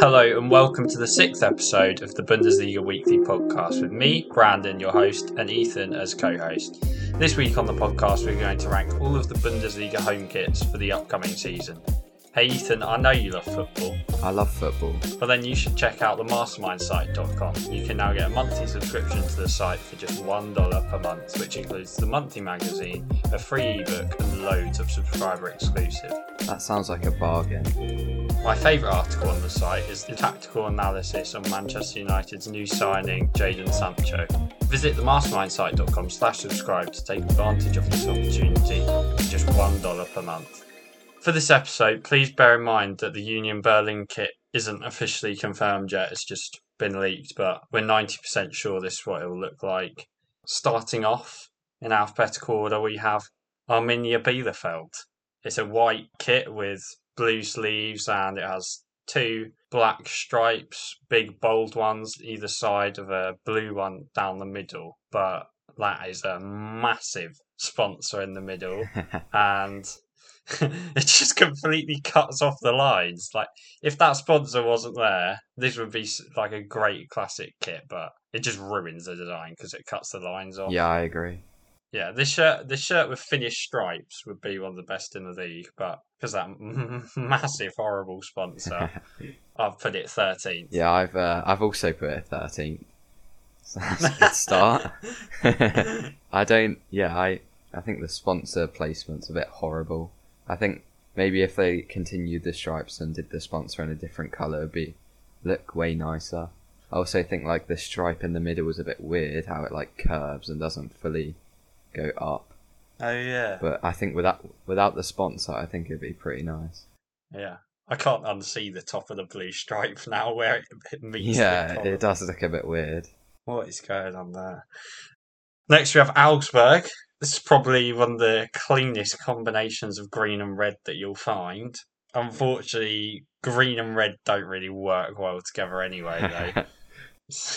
Hello and welcome to the sixth episode of the Bundesliga Weekly podcast with me, Brandon, your host, and Ethan as co host. This week on the podcast, we're going to rank all of the Bundesliga home kits for the upcoming season. Hey Ethan, I know you love football, I love football. but then you should check out the mastermindsite.com. You can now get a monthly subscription to the site for just $1 per month, which includes the monthly magazine, a free ebook, and loads of subscriber exclusive. That sounds like a bargain. My favourite article on the site is the tactical analysis on Manchester United's new signing, Jadon Sancho. Visit themastermindsite.com slash subscribe to take advantage of this opportunity for just $1 per month. For this episode, please bear in mind that the Union Berlin kit isn't officially confirmed yet, it's just been leaked, but we're 90% sure this is what it will look like. Starting off in alphabetical order, we have Arminia Bielefeld. It's a white kit with blue sleeves and it has two black stripes, big bold ones either side of a blue one down the middle. But that is a massive sponsor in the middle and it just completely cuts off the lines. Like if that sponsor wasn't there, this would be like a great classic kit, but it just ruins the design because it cuts the lines off. Yeah, I agree. Yeah, this shirt, this shirt with finished stripes would be one of the best in the league, but because that massive, horrible sponsor, I've put it 13th. yeah, I've uh, I've also put it thirteenth. So that's a good start. I don't. Yeah, I I think the sponsor placement's a bit horrible. I think maybe if they continued the stripes and did the sponsor in a different color, it'd be look way nicer. I also think like the stripe in the middle was a bit weird, how it like curves and doesn't fully go up. Oh yeah, But I think without without the sponsor, I think it'd be pretty nice. yeah. I can't unsee the top of the blue stripe now where it, meets. Yeah, it does look a bit weird. What is going on there? Next, we have Augsburg. This is probably one of the cleanest combinations of green and red that you'll find. Unfortunately, green and red don't really work well together anyway, though.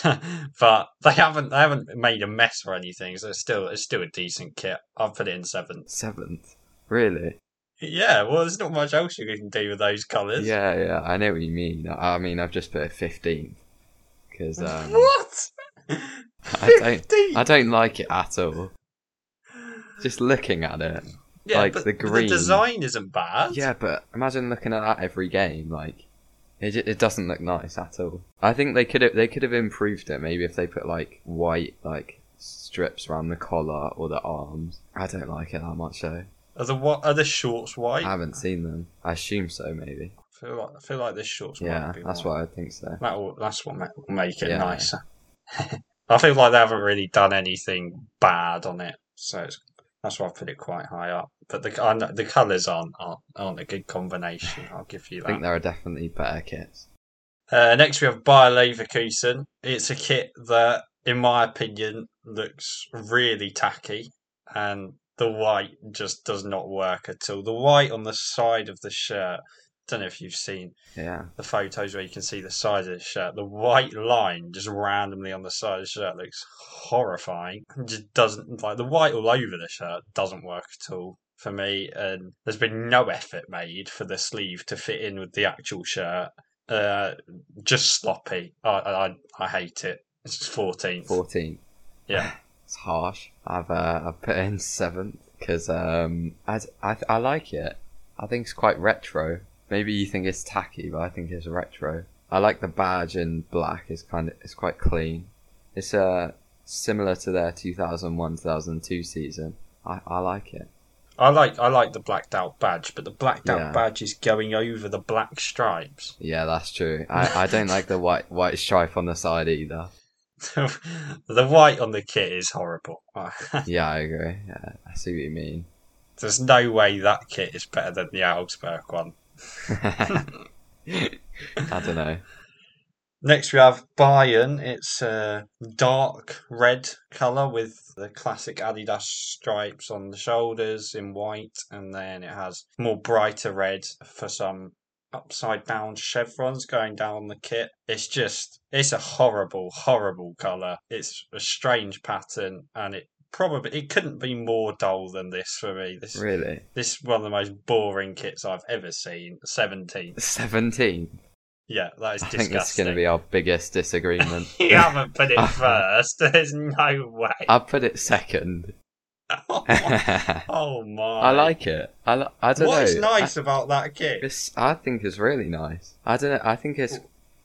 but they haven't they haven't made a mess or anything, so it's still it's still a decent kit. I've put it in seventh. Seventh, really? Yeah, well, there's not much else you can do with those colours. Yeah, yeah. I know what you mean. I mean, I've just put it fifteenth because um, what? I don't, 15? I don't like it at all. Just looking at it. yeah, like but the green. The design isn't bad. Yeah, but imagine looking at that every game. Like, it it doesn't look nice at all. I think they could have they could have improved it. Maybe if they put like white like strips around the collar or the arms. I don't like it that much though. Are the what are the shorts white? I haven't seen them. I assume so. Maybe. I feel like I feel like this shorts Yeah, might be that's what I think so. That'll, that's what will make it Yeah. nicer. I feel like they haven't really done anything bad on it, so it's, that's why I put it quite high up. But the I know- the colours aren't, aren't aren't a good combination. I'll give you that. I think there are definitely better kits. Uh, next we have Bayer Leverkusen. It's a kit that, in my opinion, looks really tacky, and the white just does not work at all. The white on the side of the shirt. Don't know if you've seen Yeah. the photos where you can see the side of the shirt. The white line just randomly on the side of the shirt looks horrifying. It just doesn't like the white all over the shirt doesn't work at all for me. And there's been no effort made for the sleeve to fit in with the actual shirt. Uh, just sloppy. I I, I hate it. It's fourteenth. 14. Yeah. It's harsh. I've uh, I've put in seventh because um I, I I like it. I think it's quite retro. Maybe you think it's tacky, but I think it's retro. I like the badge in black. It's kind of it's quite clean. It's uh similar to their 2001-2002 season. I I like it. I like I like the blacked out badge, but the blacked out Yeah. badge is going over the black stripes. Yeah, that's true. I, I don't like the white white stripe on the side either. the white on the kit is horrible. Yeah, I agree. Yeah, I see what you mean. There's no way that kit is better than the Augsburg one. I don't know. Next, we have Bayern. It's a dark red colour with the classic Adidas stripes on the shoulders in white, and then it has more brighter red for some upside down chevrons going down the kit. It's just, it's a horrible, horrible colour. It's a strange pattern, and it probably it couldn't be more dull than this for me. This Really? this is one of the most boring kits I've ever seen. Seventeen. 17. Yeah, that is I disgusting. think that's going to be our biggest disagreement. you haven't put it first. There's no way. I'll put it second. I oh, oh my! I like it. I, li- I don't What's know. What's nice about that kit? It's, I think it's really nice. I don't know. I think it's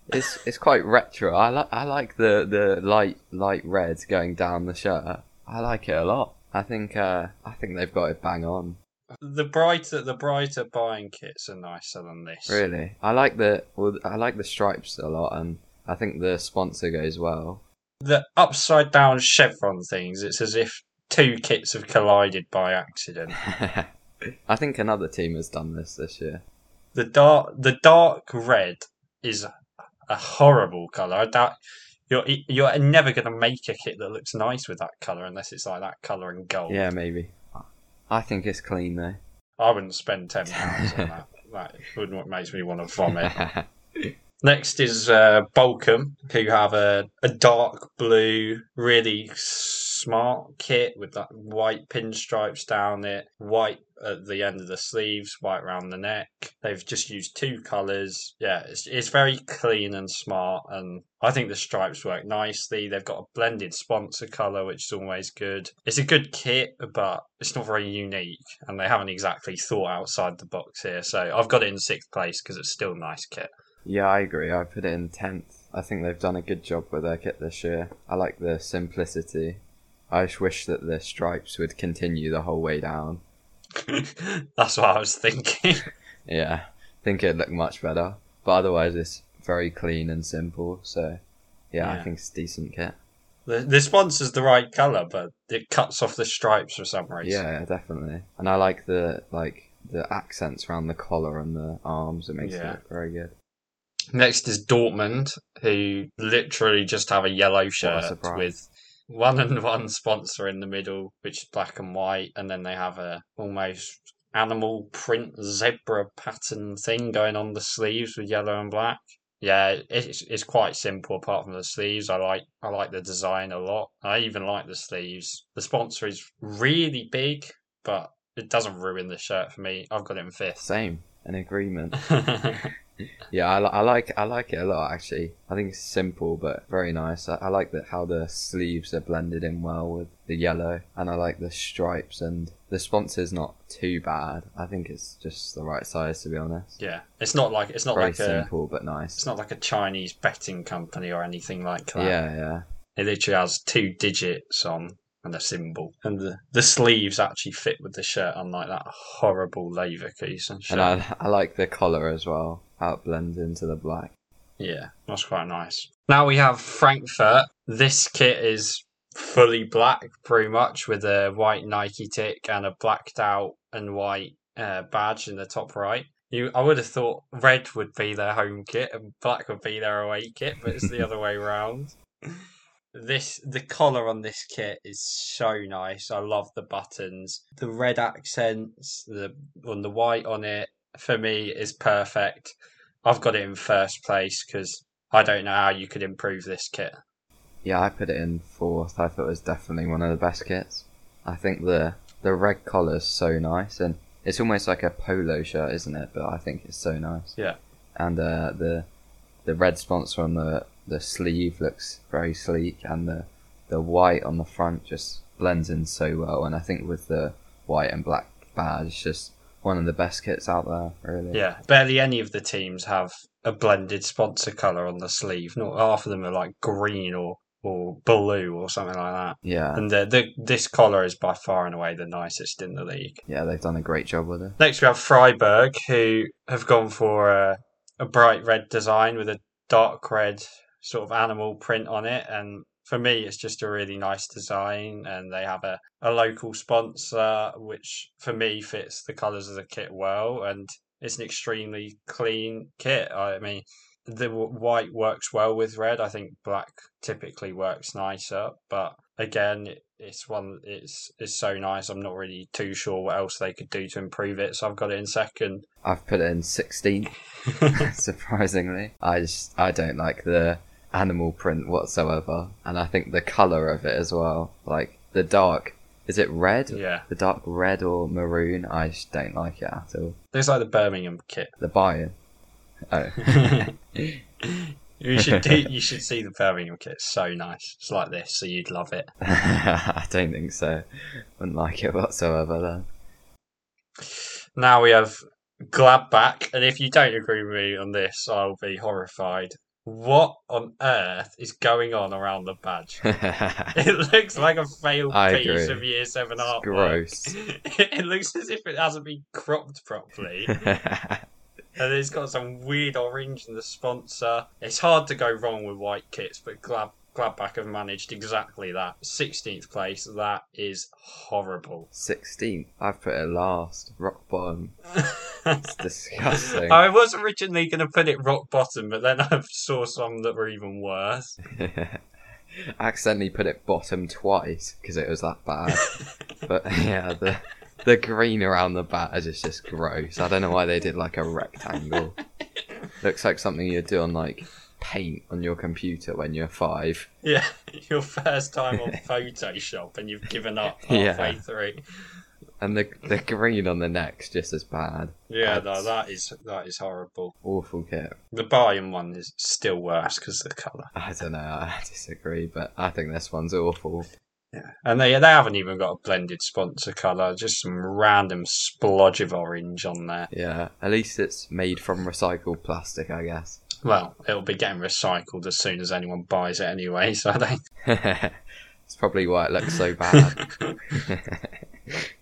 it's it's quite retro. I like I like the, the light light red going down the shirt. I like it a lot. I think uh, I think they've got it bang on. The brighter, the brighter Bayern kits are nicer than this. Really, I like the well, I like the stripes a lot, and I think the sponsor goes well. The upside down chevron things. It's as if two kits have collided by accident. I think another team has done this this year. The dark, the dark red is a horrible color. I doubt you're you're never going to make a kit that looks nice with that color unless it's like that color and gold. Yeah, maybe. I think it's clean though. I wouldn't spend ten pounds on that. That wouldn't what makes me want to vomit. Next is uh, Bochum, who have a, a dark blue, really smart kit with that white pinstripes down it, white at the end of the sleeves, white around the neck. They've just used two colours. Yeah, it's, it's very clean and smart, and I think the stripes work nicely. They've got a blended sponsor colour, which is always good. It's a good kit, but it's not very unique, and they haven't exactly thought outside the box here. So I've got it in sixth place because it's still a nice kit. Yeah, I agree. I put it in tenth. I think they've done a good job with their kit this year. I like the simplicity. I just wish that the stripes would continue the whole way down. That's what I was thinking. Yeah, I think it'd look much better. But otherwise, it's very clean and simple. So, yeah, Yeah. I think it's a decent kit. The, the sponsor's the right colour, but it cuts off the stripes for some reason. Yeah, yeah, definitely. And I like the like the accents around the collar and the arms. It makes it look very good. Next is Dortmund, who literally just have a yellow shirt surprise. with one and one sponsor in the middle, which is black and white, and then they have a almost animal print zebra pattern thing going on the sleeves with yellow and black. Yeah, it's it's quite simple apart from the sleeves. I like I like the design a lot. I even like the sleeves. The sponsor is really big, but it doesn't ruin the shirt for me. I've got it in fifth. Same, an agreement. Yeah, I, li- I like I like it a lot actually. I think it's simple but very nice. I, I like that how the sleeves are blended in well with the yellow, and I like the stripes and the sponsor's not too bad. I think it's just the right size to be honest. yeah, it's not like it's not very like a simple but nice. It's not like a Chinese betting company or anything like that. Yeah, yeah. It literally has two digits on and a symbol. And the, the sleeves actually fit with the shirt, unlike that horrible Leverkusen shirt. And I I like the collar as well. How it blends into the black. Yeah, that's quite nice. Now we have Frankfurt. This kit is fully black, pretty much, with a white Nike tick and a blacked out and white uh, badge in the top right. You, I would have thought red would be their home kit and black would be their away kit, but it's the other way around. This the collar on this kit is so nice. I love the buttons, the red accents, the on the white on it. For me, is perfect. I've got it in first place because I don't know how you could improve this kit. Yeah, I put it in fourth. I thought it was definitely one of the best kits. I think the the red collar's so nice, and it's almost like a polo shirt, isn't it? But I think it's so nice. Yeah. And uh, the the red sponsor on the the sleeve looks very sleek, and the the white on the front just blends in so well. And I think with the white and black badge, just one of the best kits out there, really. Yeah, barely any of the teams have a blended sponsor color on the sleeve. Not half of them are like green or or blue or something like that. Yeah, And the, the this collar is by far and away the nicest in the league. yeah, they've done a great job with it. Next, we have Freiburg, who have gone for a, a bright red design with a dark red sort of animal print on it. And for me, it's just a really nice design. And they have a, a local sponsor, which for me fits the colours of the kit well. And it's an extremely clean kit. I mean, the white works well with red. I think black typically works nicer, but again, it's one. It's it's so nice. I'm not really too sure what else they could do to improve it, so I've got it in second. I've put it in 16th. surprisingly. I just I don't like the animal print whatsoever, and I think the color of it as well. Like the dark, is it red? yeah, The dark red or maroon? I just don't like it at all. it's like the Birmingham kit. The Bayern. Oh. you should do, you should see the Birmingham kit. It's so nice. It's like this, so you'd love it. I don't think so. Wouldn't like it whatsoever then. Now we have Gladbach, and if you don't agree with me on this, I'll be horrified. What on earth is going on around the badge? It looks like a failed I piece agree. of year seven It's artwork. gross. it looks as if it hasn't been cropped properly. And it's got some weird orange in the sponsor. It's hard to go wrong with white kits, but Glad Gladbach have managed exactly that. 16th place, that is horrible. 16th. I've put it last. Rock bottom. It's disgusting. I was originally going to put it rock bottom, but then I saw some that were even worse. Accidentally put it bottom twice because it was that bad. but yeah, the the green around the badge is just gross. I don't know why they did like a rectangle. Looks like something you'd do on like paint on your computer when you're five. Yeah, your first time on Photoshop and you've given up halfway Yeah. through. And the the green on the neck's just as bad. Yeah, no, That's- that is that is horrible. Awful kit. The Bayern one is still worse because the colour. I don't know. I disagree, but I think this one's awful. Yeah, and they they haven't even got a blended sponsor colour, just some random splodge of orange on there. Yeah, at least it's made from recycled plastic, I guess. Well, it'll be getting recycled as soon as anyone buys it anyway, so they it's probably why it looks so bad.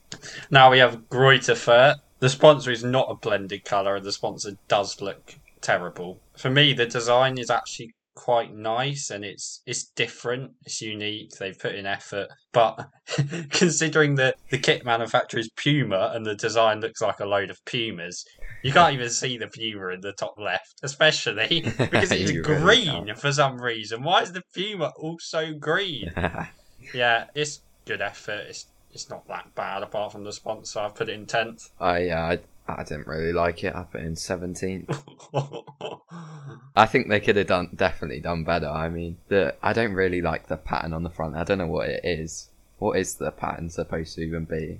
Now we have Greuther Fürth. The sponsor is not a blended colour, and the sponsor does look terrible. For me, the design is actually quite nice, and it's it's different, it's unique. They've put in effort, but considering that the kit manufacturer is Puma and the design looks like a load of Pumas, you can't even see the Puma in the top left, especially because it's really green can't. for some reason. Why is the Puma also green? Yeah, it's good effort. It's it's not that bad apart from the sponsor. I've put it in tenth. I yeah, I, I didn't really like it. I put in 17. I think they could have done definitely done better. I mean, the I don't really like the pattern on the front. I don't know what it is. What is the pattern supposed to even be?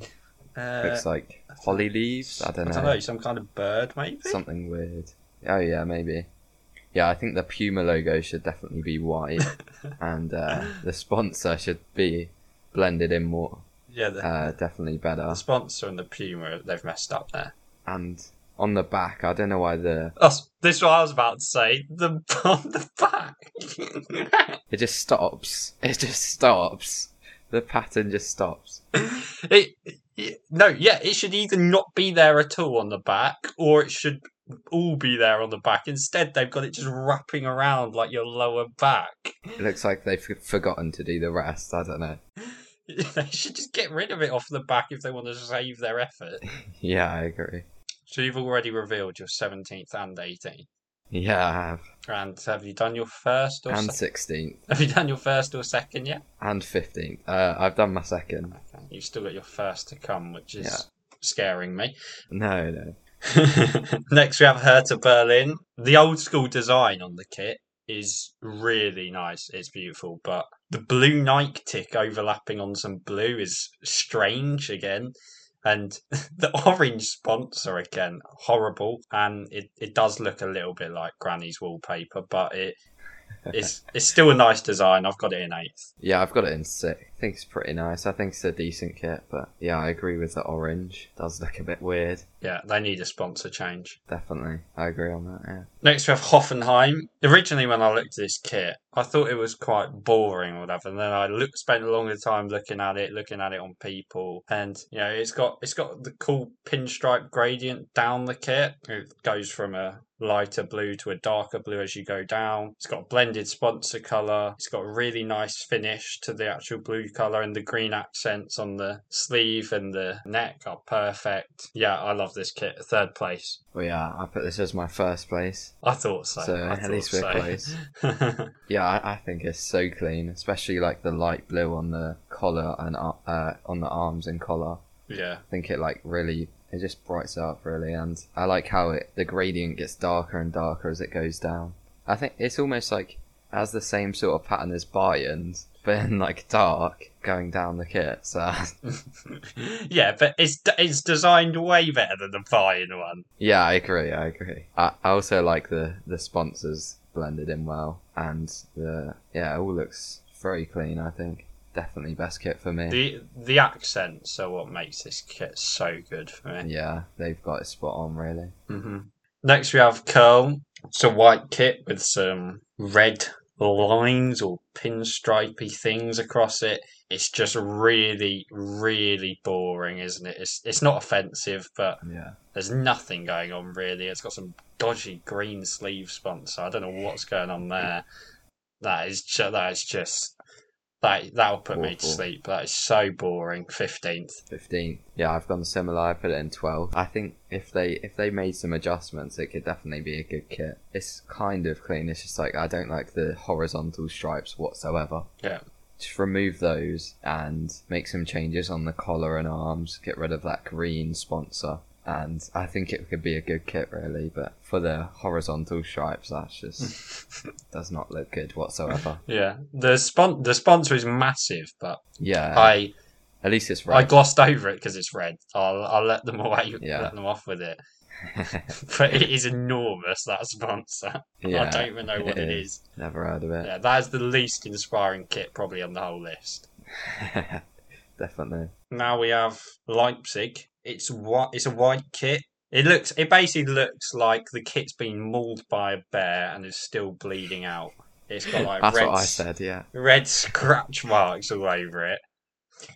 uh, Looks like holly leaves. I I don't know. don't know, some kind of bird maybe. Something weird. Oh yeah, maybe. Yeah, I think the Puma logo should definitely be white, and uh, the sponsor should be blended in more. Yeah, the, Uh, definitely better. the sponsor and the Puma they've messed up there. And on the back, I don't know why the Oh, this is what I was about to say. The on the back. it just stops. It just stops. The pattern just stops. it, it- no, yeah, it should either not be there at all on the back, or it should all be there on the back. Instead, they've got it just wrapping around like your lower back. It looks like they've forgotten to do the rest. I don't know. They should just get rid of it off the back if they want to save their effort. Yeah, I agree. So you've already revealed your 17th and 18th. Yeah, I have. And have you done your first or And sixteenth Have you done your first or second yet? and fifteenth. Uh, I've done my second. Okay. You've still got your first to come, which is Yeah. scaring me. No, no. Next, we have Hertha Berlin. The old school design on the kit is really nice. It's beautiful, but the blue Nike tick overlapping on some blue is strange again. And the orange sponsor again, horrible. And it, it does look a little bit like Granny's wallpaper, but it it's it's still a nice design. I've got it in eighth. Yeah, I've got it in six. I think it's pretty nice. I think it's a decent kit, but yeah, I agree with the orange. does look a bit weird. Yeah, they need a sponsor change. Definitely, I agree on that. Yeah. Next, we have Hoffenheim. Originally, when I looked at this kit, I thought it was quite boring or whatever. And then I looked, spent a longer time looking at it, looking at it on people, and you know, it's got it's got the cool pinstripe gradient down the kit. It goes from a lighter blue to a darker blue as you go down. It's got a blended sponsor color. It's got a really nice finish to the actual blue color, and the green accents on the sleeve and the neck are perfect. Yeah, I love this kit. Third place. Well, yeah, I put this as my first place. I thought so. So, I at least we're so. close. Yeah, I, I think it's so clean, especially like the light blue on the collar and uh, on the arms and collar. yeah, I think it like really it just brights up really, and I like how it the gradient gets darker and darker as it goes down. I think it's almost like has the same sort of pattern as Bayern's, but in like dark going down the kit. So yeah, but it's it's designed way better than the Bayern one. yeah, I agree. I agree. I, I also like the the sponsors blended in well, and the yeah, it all looks very clean. I think definitely best kit for me. The the accents are what makes this kit so good for me. yeah, they've got it spot on really. hmm Next we have Köln. It's a white kit with some red lines or pinstripey things across it. It's just really, really boring, isn't it? It's it's not offensive, but Yeah. there's nothing going on really. It's got some dodgy green sleeve sponsor. I don't know what's going on there. That is ju- that is just that that'll put me to sleep. That is so boring. Fifteenth. 15 yeah i've gone similar. I put it in 12 i think if they if they made some adjustments it could definitely be a good kit. It's kind of clean. It's just like i don't like the horizontal stripes whatsoever. Yeah. just remove those and make some changes on the collar and arms. Get rid of that green sponsor and i think it could be a good kit really but for the horizontal stripes that just does not look good whatsoever Yeah. The spon the sponsor is massive, but yeah I at least it's red. I glossed over it because it's red. I'll I'll let them away. Yeah. Let them off with it. but it is enormous. That sponsor. Yeah, I don't even know what it it is. is. never heard of it Yeah, that is the least inspiring kit probably on the whole list. definitely Now we have Leipzig. It's what it's a white kit. It looks it basically looks like the kit's been mauled by a bear and is still bleeding out. It's got like That's red, what I said, yeah. red scratch marks all over it.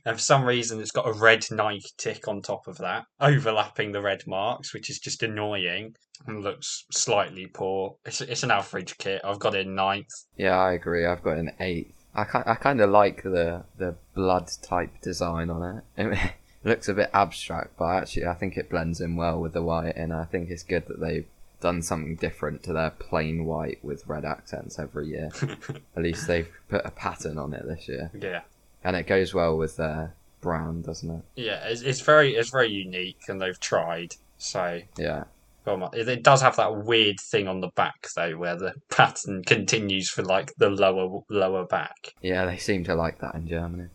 And for some reason it's got a red Nike tick on top of that, overlapping the red marks, which is just annoying and looks slightly poor. It's it's an average kit. I've got it in ninth. Yeah, I agree. I've got an eighth. I I kind of like the the blood type design on it. Looks a bit abstract, but actually I think it blends in well with the white, and I think it's good that they've done something different to their plain white with red accents every year. At least they've put a pattern on it this year, Yeah. and it goes well with their brand, doesn't it? Yeah, it's, it's very it's very unique and they've tried. So Yeah, it it does have that weird thing on the back though, where the pattern continues for like the lower lower back. yeah, they seem to like that in Germany.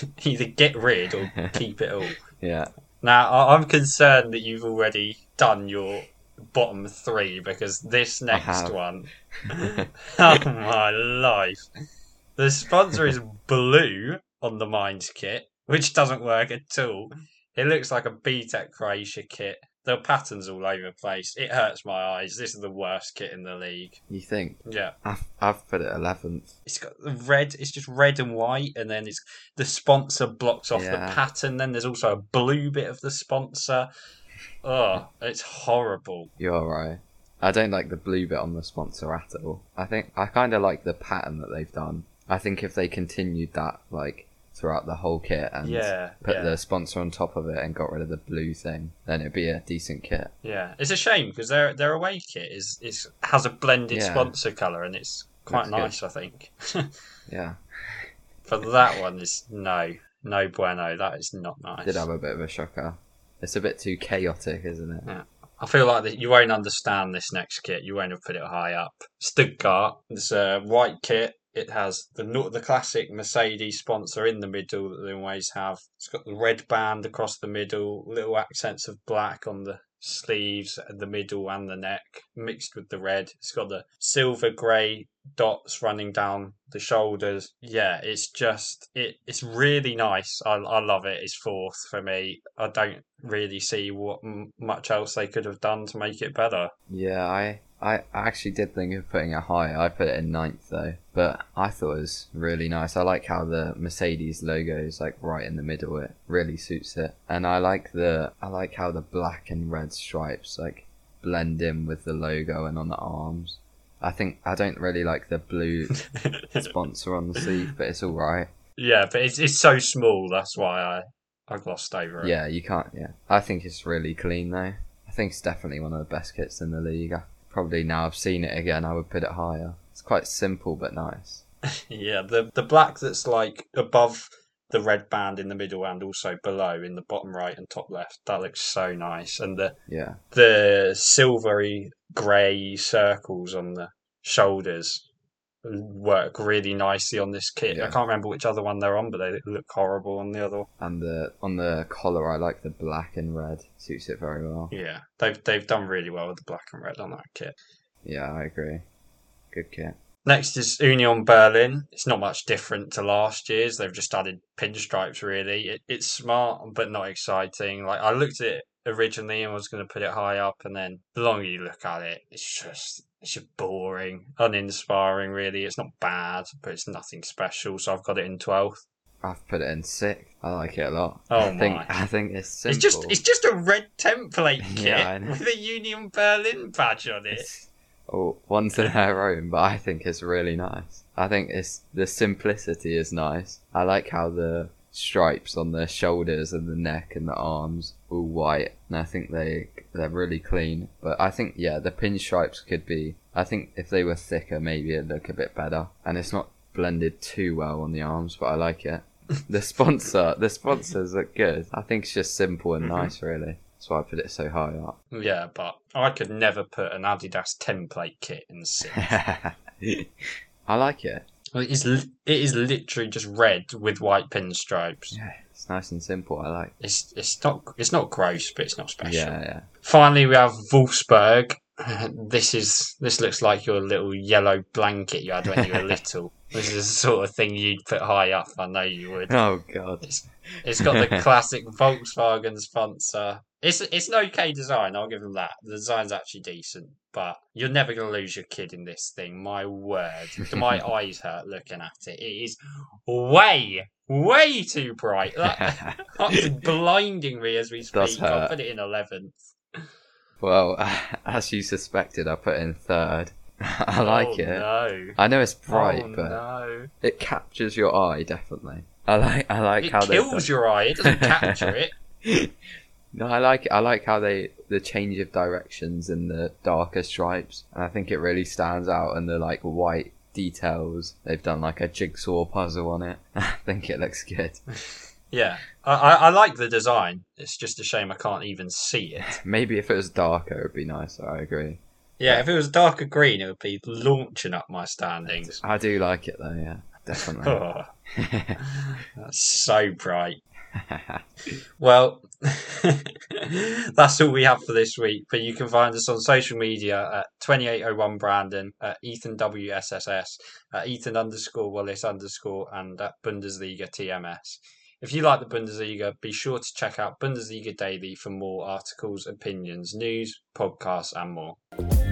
Either get rid or keep it all. Yeah, Now, I- I'm concerned that you've already done your bottom three because this next one, oh my life, the sponsor is blue on the Mainz kit, which doesn't work at all. It looks like a BTEC Croatia kit. The patterns all over the place. It hurts my eyes. This is the worst kit in the league. you think? Yeah, I've I've put it eleventh. it's got the red. It's just red and white, and then it's the sponsor blocks off Yeah. the pattern. Then there's also a blue bit of the sponsor. Oh, it's horrible. You're right. I don't like the blue bit on the sponsor at all. I think I kind of like the pattern that they've done. I think if they continued that like throughout the whole kit and Yeah, put yeah. the sponsor on top of it and got rid of the blue thing, then it'd be a decent kit. Yeah, it's a shame because their their away kit is is has a blended Yeah. sponsor color and it's quite Looks good. nice. I think. Yeah, but that one is no, no bueno. That is not nice. did have a bit of a shocker. It's a bit too chaotic, isn't it? Yeah. I feel like that you won't understand this next kit. You won't have put it high up. Stuttgart. It's a uh, white kit. It has the the classic Mercedes sponsor in the middle that they always have. It's got the red band across the middle, little accents of black on the sleeves, the middle, and the neck, mixed with the red. It's got the silver grey dots running down the shoulders. Yeah, it's just it. It's really nice. I I love it. It's fourth for me. I don't really see what much else they could have done to make it better. Yeah, I, I actually did think of putting it higher. I put it in ninth though, but I thought it was really nice. I like how the Mercedes logo is like right in the middle. It really suits it, and I like the I like how the black and red stripes like blend in with the logo and on the arms. I think I don't really like the blue sponsor on the sleeve, but it's all right. yeah, but it's it's so small. That's why I I glossed over it. Yeah, you can't. Yeah, I think it's really clean though. I think it's definitely one of the best kits in the league. Probably now I've seen it again, I would put it higher. It's quite simple but nice. Yeah, the the black that's like above the red band in the middle and also below in the bottom right and top left. That looks so nice, and the Yeah, the silvery grey circles on the shoulders. Work really nicely on this kit. Yeah. I can't remember which other one they're on, but they look horrible on the other. one. And the on the collar, I like the black and red. Suits it very well. Yeah, they've they've done really well with the black and red on that kit. Yeah, I agree. Good kit. Next is Union Berlin. It's not much different to last year's. They've just added pinstripes. Really, it, it's smart but not exciting. Like I looked at it originally and was going to put it high up, and then the longer you look at it, it's just it's just boring, uninspiring. Really, it's not bad, but it's nothing special. So I've got it in twelfth. I've put it in sixth. I like it a lot. Oh I think my. I think it's simple. It's just it's just a red template kit Yeah, with a Union Berlin badge on it. It's- oh, one to their own, but I think it's really nice. I think it's the simplicity is nice. I like how the stripes on the shoulders and the neck and the arms all white, and I think they they're really clean. But I think yeah, the pinstripes could be. I think if they were thicker, maybe it'd look a bit better. And it's not blended too well on the arms, but I like it. The sponsor, the sponsors look good. I think it's just simple and Mhm. nice, really. That's why I put it so high up. Yeah, but I could never put an Adidas template kit in six. I like it. Well, it is it is literally just red with white pinstripes. Yeah, it's nice and simple. I like. It's it's not it's not gross, but it's not special. Yeah, yeah. Finally, we have Wolfsburg. This is this looks like your little yellow blanket you had when you were little. This is the sort of thing you'd put high up. I know you would. Oh god. It's got the classic Volkswagen sponsor. It's it's an okay design. I'll give them that. The design's actually decent, but you're never going to lose your kid in this thing. My word, my eyes hurt looking at it. It is way, way too bright. That, that's blinding me as we speak. I'll put it in eleventh. well, as you suspected, I put in third. I like oh, it. No. I know it's bright, oh, but no. it captures your eye definitely. I like. I like It how they. kills your eye. It doesn't capture it. No, I like. I like how they the change of directions and the darker stripes, and I think it really stands out. And the like white details, they've done like a jigsaw puzzle on it. I think it looks good. Yeah, I, I, I like the design. It's just a shame I can't even see it. Maybe if it was darker, it'd be nicer. I agree. Yeah, if it was darker green, it would be launching up my standings. I do like it though. Yeah, definitely. Oh, that's so bright. Well, that's all we have for this week. But you can find us on social media at 2801 Brandon, at Ethan WSSS, at Ethan underscore Wallace underscore, and at Bundesliga TMS. If you like the Bundesliga, be sure to check out Bundesliga Daily for more articles, opinions, news, podcasts, and more.